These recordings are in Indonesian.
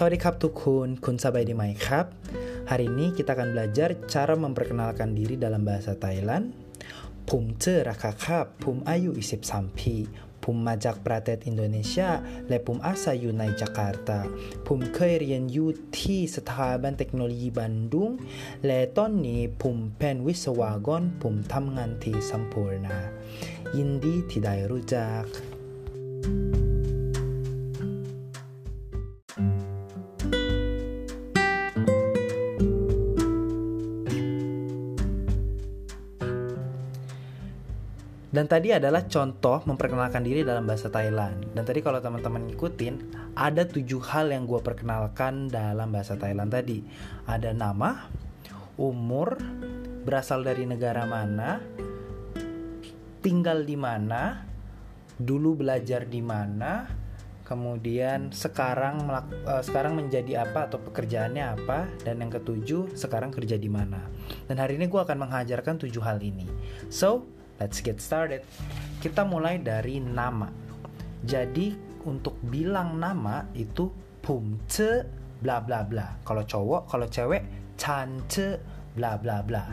Sawadee Cup Tukun, Kun Sabai di My Cup. Hari ini kita akan belajar cara memperkenalkan diri dalam bahasa Thailand. Pum ce rakakap, pum ayu isip sampi, pum majak pratet Indonesia, le pum asa yunai Jakarta, pum kei rian yu ti setaban teknologi Bandung, le ton ni pum pen wisawagon pum tam nganti sampurna. Indi tidak rujak. thank you tadi adalah contoh memperkenalkan diri dalam bahasa Thailand. Dan tadi kalau teman-teman ngikutin, ada tujuh hal yang gue perkenalkan dalam bahasa Thailand tadi. Ada nama, umur, berasal dari negara mana, tinggal di mana, dulu belajar di mana, kemudian sekarang uh, sekarang menjadi apa atau pekerjaannya apa, dan yang ketujuh sekarang kerja di mana. Dan hari ini gue akan mengajarkan tujuh hal ini. So, Let's get started. Kita mulai dari nama. Jadi untuk bilang nama itu pumce bla bla bla. Kalau cowok, kalau cewek chance bla bla bla.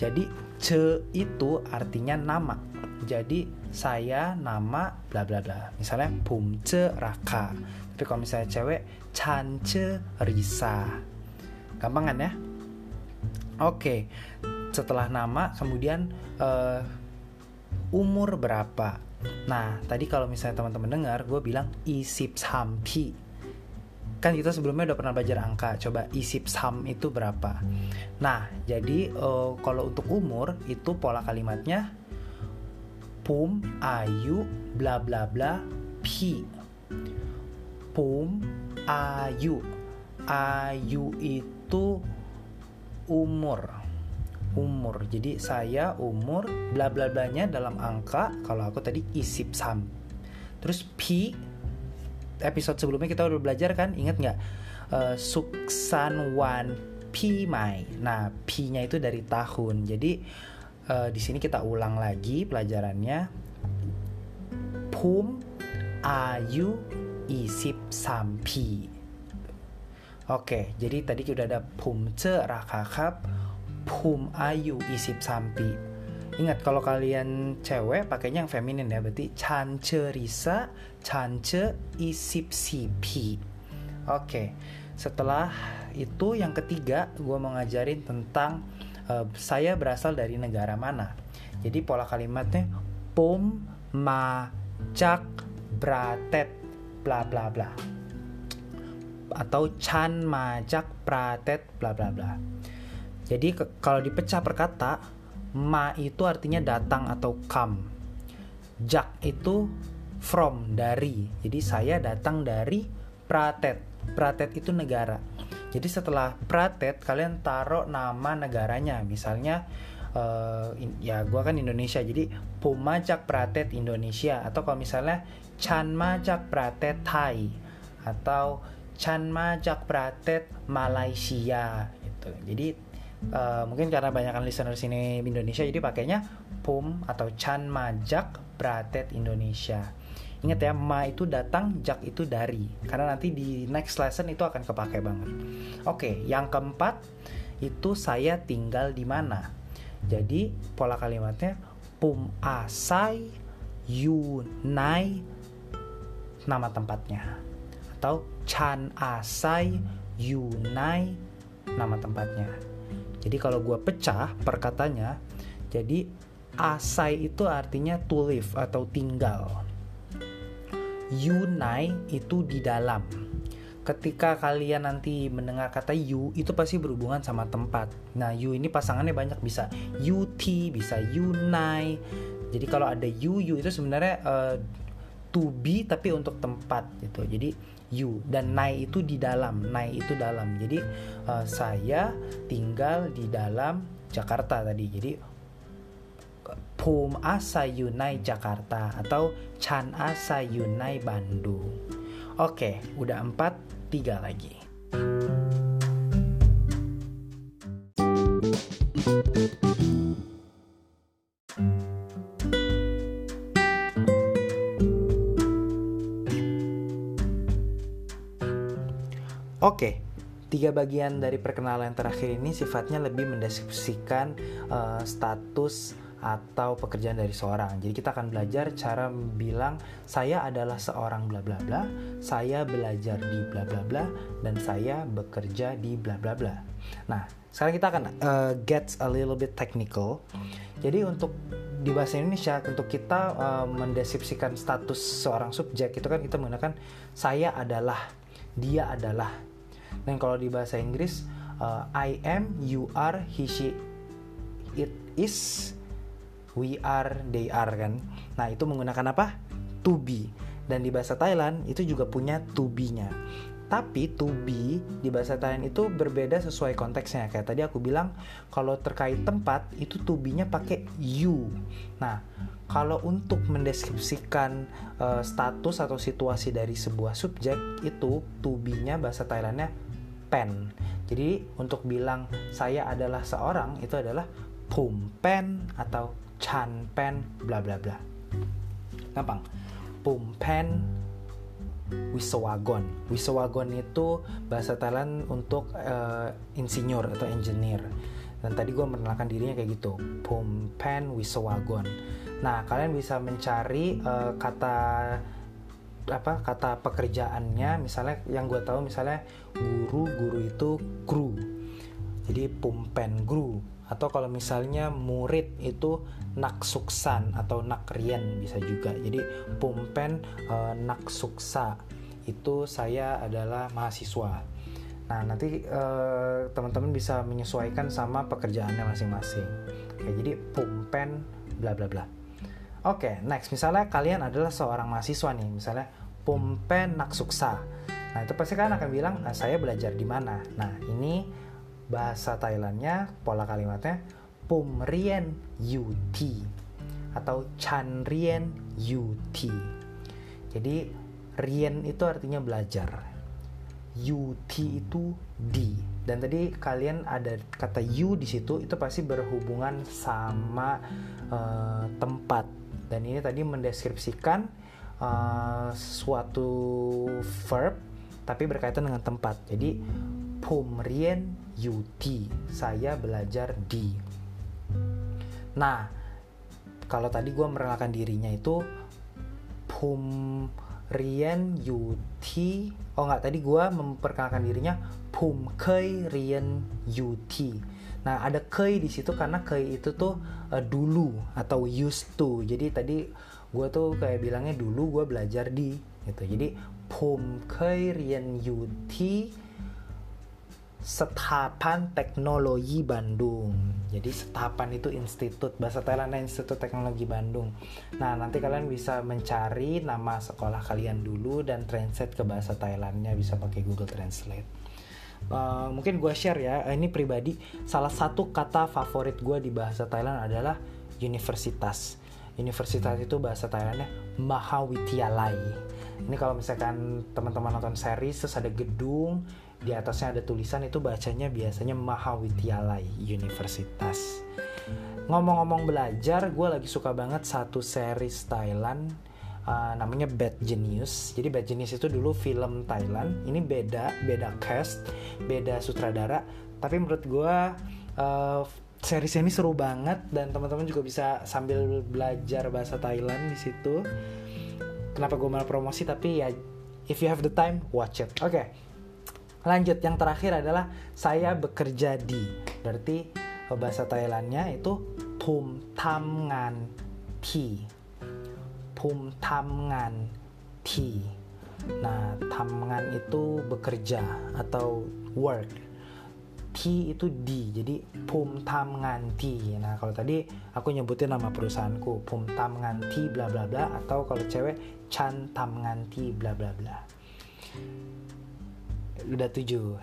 Jadi ce itu artinya nama. Jadi saya nama bla bla bla. Misalnya pumce raka. Tapi kalau misalnya cewek chance risa. Gampang kan ya? Oke setelah nama kemudian uh, umur berapa. Nah tadi kalau misalnya teman-teman dengar gue bilang isip sampi kan kita sebelumnya udah pernah belajar angka coba isip sam itu berapa. Nah jadi uh, kalau untuk umur itu pola kalimatnya pum ayu bla bla bla pi. Pum ayu. Ayu itu umur umur. Jadi saya umur bla bla blanya dalam angka kalau aku tadi isip sam. Terus P episode sebelumnya kita udah belajar kan ingat nggak uh, suksan wan P mai. Nah P-nya itu dari tahun. Jadi uh, di sini kita ulang lagi pelajarannya. Pum ayu isip sampi. Oke, jadi tadi udah ada pum ce Pum ayu isip sampi. Ingat kalau kalian cewek pakainya yang feminin ya Berarti chance risa Chance isip sipi. Oke Setelah itu yang ketiga Gue mau ngajarin tentang uh, Saya berasal dari negara mana. Jadi pola kalimatnya Pum ma cak bratet bla bla bla. Atau chan majak pratet bla bla bla jadi kalau dipecah per kata, ma itu artinya datang atau come. Jak itu from dari. Jadi saya datang dari Pratet. Pratet itu negara. Jadi setelah Pratet kalian taruh nama negaranya. Misalnya uh, ya gue kan Indonesia jadi Pumajak Pratet Indonesia atau kalau misalnya Chanmajak Pratet Thai atau Chanmajak Pratet Malaysia gitu. Jadi uh, mungkin karena banyak listener sini Indonesia jadi pakainya PUM atau Chan Majak Bratet Indonesia. Ingat ya, ma itu datang, jak itu dari. Karena nanti di next lesson itu akan kepake banget. Oke, yang keempat itu saya tinggal di mana. Jadi pola kalimatnya pum asai yunai nama tempatnya atau chan asai yunai nama tempatnya. Jadi kalau gue pecah perkatanya, jadi asai itu artinya to live atau tinggal. Yunai itu di dalam. Ketika kalian nanti mendengar kata you itu pasti berhubungan sama tempat. Nah, you ini pasangannya banyak bisa ut, bisa yunai. Jadi kalau ada you, you itu sebenarnya uh, to be tapi untuk tempat gitu. Jadi you. Dan nai itu di dalam nai itu dalam. Jadi uh, saya tinggal di dalam Jakarta tadi. Jadi Pum asa yunai Jakarta atau Chan asa yunai Bandung. Oke udah empat tiga lagi Oke, tiga bagian dari perkenalan terakhir ini sifatnya lebih mendeskripsikan uh, status atau pekerjaan dari seorang. Jadi kita akan belajar cara bilang saya adalah seorang bla bla bla, saya belajar di bla bla bla dan saya bekerja di bla bla bla. Nah, sekarang kita akan uh, get a little bit technical. Jadi untuk di bahasa Indonesia untuk kita uh, mendeskripsikan status seorang subjek itu kan kita menggunakan saya adalah, dia adalah dan kalau di bahasa Inggris uh, I am, you are, he, she, it is, we are, they are kan. Nah itu menggunakan apa? To be. Dan di bahasa Thailand itu juga punya to be-nya. Tapi to be di bahasa Thailand itu berbeda sesuai konteksnya. Kayak tadi aku bilang kalau terkait tempat itu to be-nya pakai you. Nah, kalau untuk mendeskripsikan uh, status atau situasi dari sebuah subjek itu to be-nya bahasa Thailandnya pen. Jadi untuk bilang saya adalah seorang itu adalah pum pen atau chan pen bla bla bla. Gampang. Pum pen wisawagon. Wisawagon itu bahasa Thailand untuk uh, insinyur atau engineer. Dan tadi gue mengenalkan dirinya kayak gitu. Pum pen wisawagon. Nah, kalian bisa mencari uh, kata apa kata pekerjaannya misalnya yang gue tahu misalnya guru guru itu guru jadi pumpen guru atau kalau misalnya murid itu naksuksan atau nakrian bisa juga jadi pumpen e, naksuksa itu saya adalah mahasiswa nah nanti e, teman-teman bisa menyesuaikan sama pekerjaannya masing-masing Oke, jadi pumpen bla bla bla Oke, next. Misalnya kalian adalah seorang mahasiswa nih, misalnya Pumpen Naksuksa. Nah, itu pasti kalian akan bilang, nah, saya belajar di mana. Nah, ini bahasa Thailandnya, pola kalimatnya Pumrien UT atau Chanrien UT. Jadi, Rien itu artinya belajar. UT itu di. Dan tadi kalian ada kata U di situ itu pasti berhubungan sama uh, tempat dan ini tadi mendeskripsikan uh, suatu verb tapi berkaitan dengan tempat jadi pumrien yuti saya belajar di nah kalau tadi gue merelakan dirinya itu pumrien yuti oh nggak tadi gue memperkenalkan dirinya pum kei rien yuti Nah, ada kei di situ karena kei itu tuh uh, dulu atau used to. Jadi tadi gue tuh kayak bilangnya dulu gue belajar di gitu. Jadi pom kei rian yuti Setapan Teknologi Bandung. Jadi Setapan itu institut bahasa Thailand Institut Teknologi Bandung. Nah nanti kalian bisa mencari nama sekolah kalian dulu dan translate ke bahasa Thailandnya bisa pakai Google Translate. Uh, mungkin gue share ya ini pribadi salah satu kata favorit gue di bahasa Thailand adalah universitas universitas itu bahasa Thailandnya Mahawityalai ini kalau misalkan teman-teman nonton series terus ada gedung di atasnya ada tulisan itu bacanya biasanya Mahawityalai Universitas ngomong-ngomong belajar gue lagi suka banget satu series Thailand uh, namanya Bad Genius. Jadi Bad Genius itu dulu film Thailand. Ini beda, beda cast, beda sutradara. Tapi menurut gue uh, series ini seru banget dan teman-teman juga bisa sambil belajar bahasa Thailand di situ. Kenapa gue malah promosi? Tapi ya, if you have the time, watch it. Oke. Okay. Lanjut yang terakhir adalah saya bekerja di. Berarti eh, bahasa Thailandnya itu pum tam ngan ti. Pum tam ngan ti. Nah, tam ngan itu bekerja atau work. T itu di, jadi pum tam. Nah kalau tadi aku nyebutin nama perusahaanku, pum tam bla bla bla atau kalau cewek chan tam nganti bla bla bla udah tujuh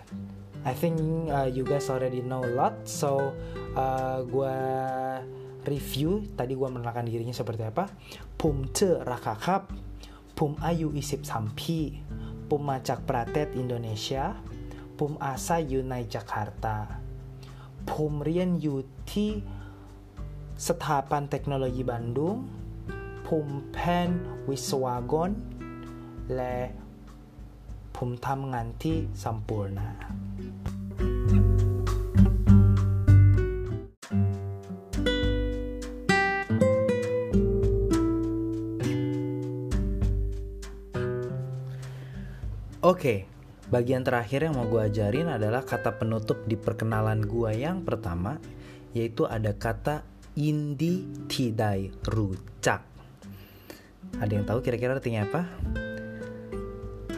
I think uh, you guys already know a lot so uh, gue review tadi gue mengenalkan dirinya seperti apa ผมชื่อราคาครับผมอายุ23ปีผมมาจากประเทศอินโดนีเซียผมอาศัยอยู่ในจาการ์ตาผมเรียนอยู่ที่สถาบันเทคโนโลยีบันดุงผมเป็นวิศวกรและ ผ ผมทำงานที่ sempurna Oke, bagian terakhir yang mau gue ajarin adalah kata penutup di perkenalan gue yang pertama, yaitu ada kata indi tidai rucak. Ada yang tahu kira-kira artinya apa?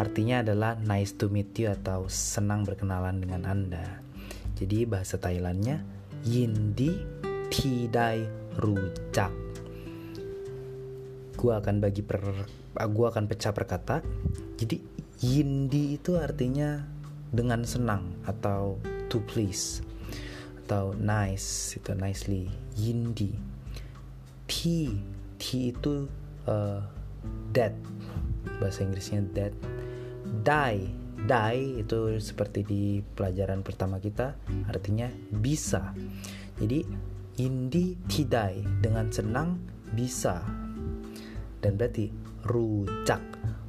Artinya adalah nice to meet you atau senang berkenalan dengan Anda. Jadi bahasa Thailandnya yindi tidai rucak. Gue akan bagi per, gua akan pecah per kata. Jadi Yindi itu artinya dengan senang atau to please atau nice itu nicely Yindi T T itu uh, dead bahasa Inggrisnya dead die. Die itu seperti di pelajaran pertama kita artinya bisa. Jadi Indi tidai dengan senang bisa. Dan berarti rujak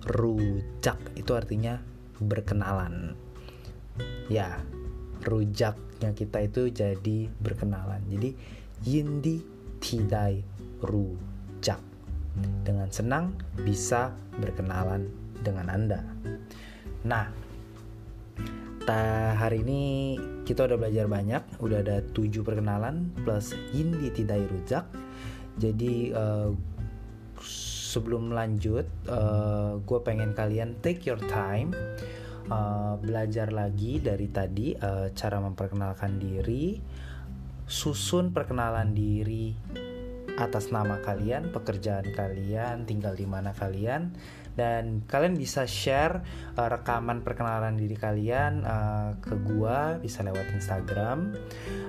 rujak itu artinya berkenalan. Ya rujaknya kita itu jadi berkenalan. Jadi yindi tidai rujak dengan senang bisa berkenalan dengan anda. Nah ta hari ini kita udah belajar banyak udah ada tujuh perkenalan plus yindi tidai rujak. Jadi uh, sebelum lanjut uh, eh, gue pengen kalian take your time uh, belajar lagi dari tadi uh, cara memperkenalkan diri susun perkenalan diri atas nama kalian pekerjaan kalian tinggal di mana kalian. Dan kalian bisa share uh, rekaman perkenalan diri kalian uh, ke gua bisa lewat Instagram.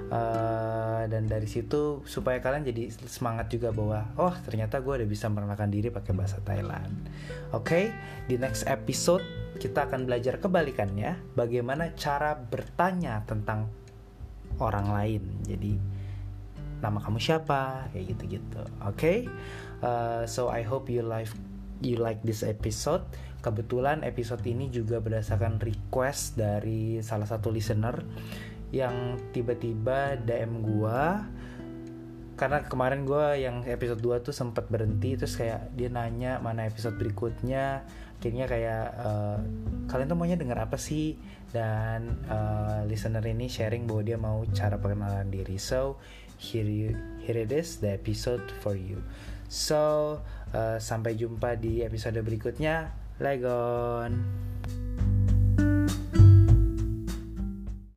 Uh, dan dari situ supaya kalian jadi semangat juga bahwa oh ternyata gua udah bisa memperkenalkan diri pakai bahasa Thailand. Oke okay? di next episode kita akan belajar kebalikannya bagaimana cara bertanya tentang orang lain. Jadi nama kamu siapa kayak gitu gitu oke? Okay? uh, so I hope you like you like this episode. Kebetulan episode ini juga berdasarkan request dari salah satu listener yang tiba-tiba DM gua. Karena kemarin gue yang episode 2 tuh sempat berhenti terus kayak dia nanya mana episode berikutnya. Akhirnya kayak uh, kalian tuh maunya dengar apa sih? Dan uh, listener ini sharing bahwa dia mau cara perkenalan diri. So here you, here it is the episode for you so Uh, sampai jumpa di episode berikutnya. Legon.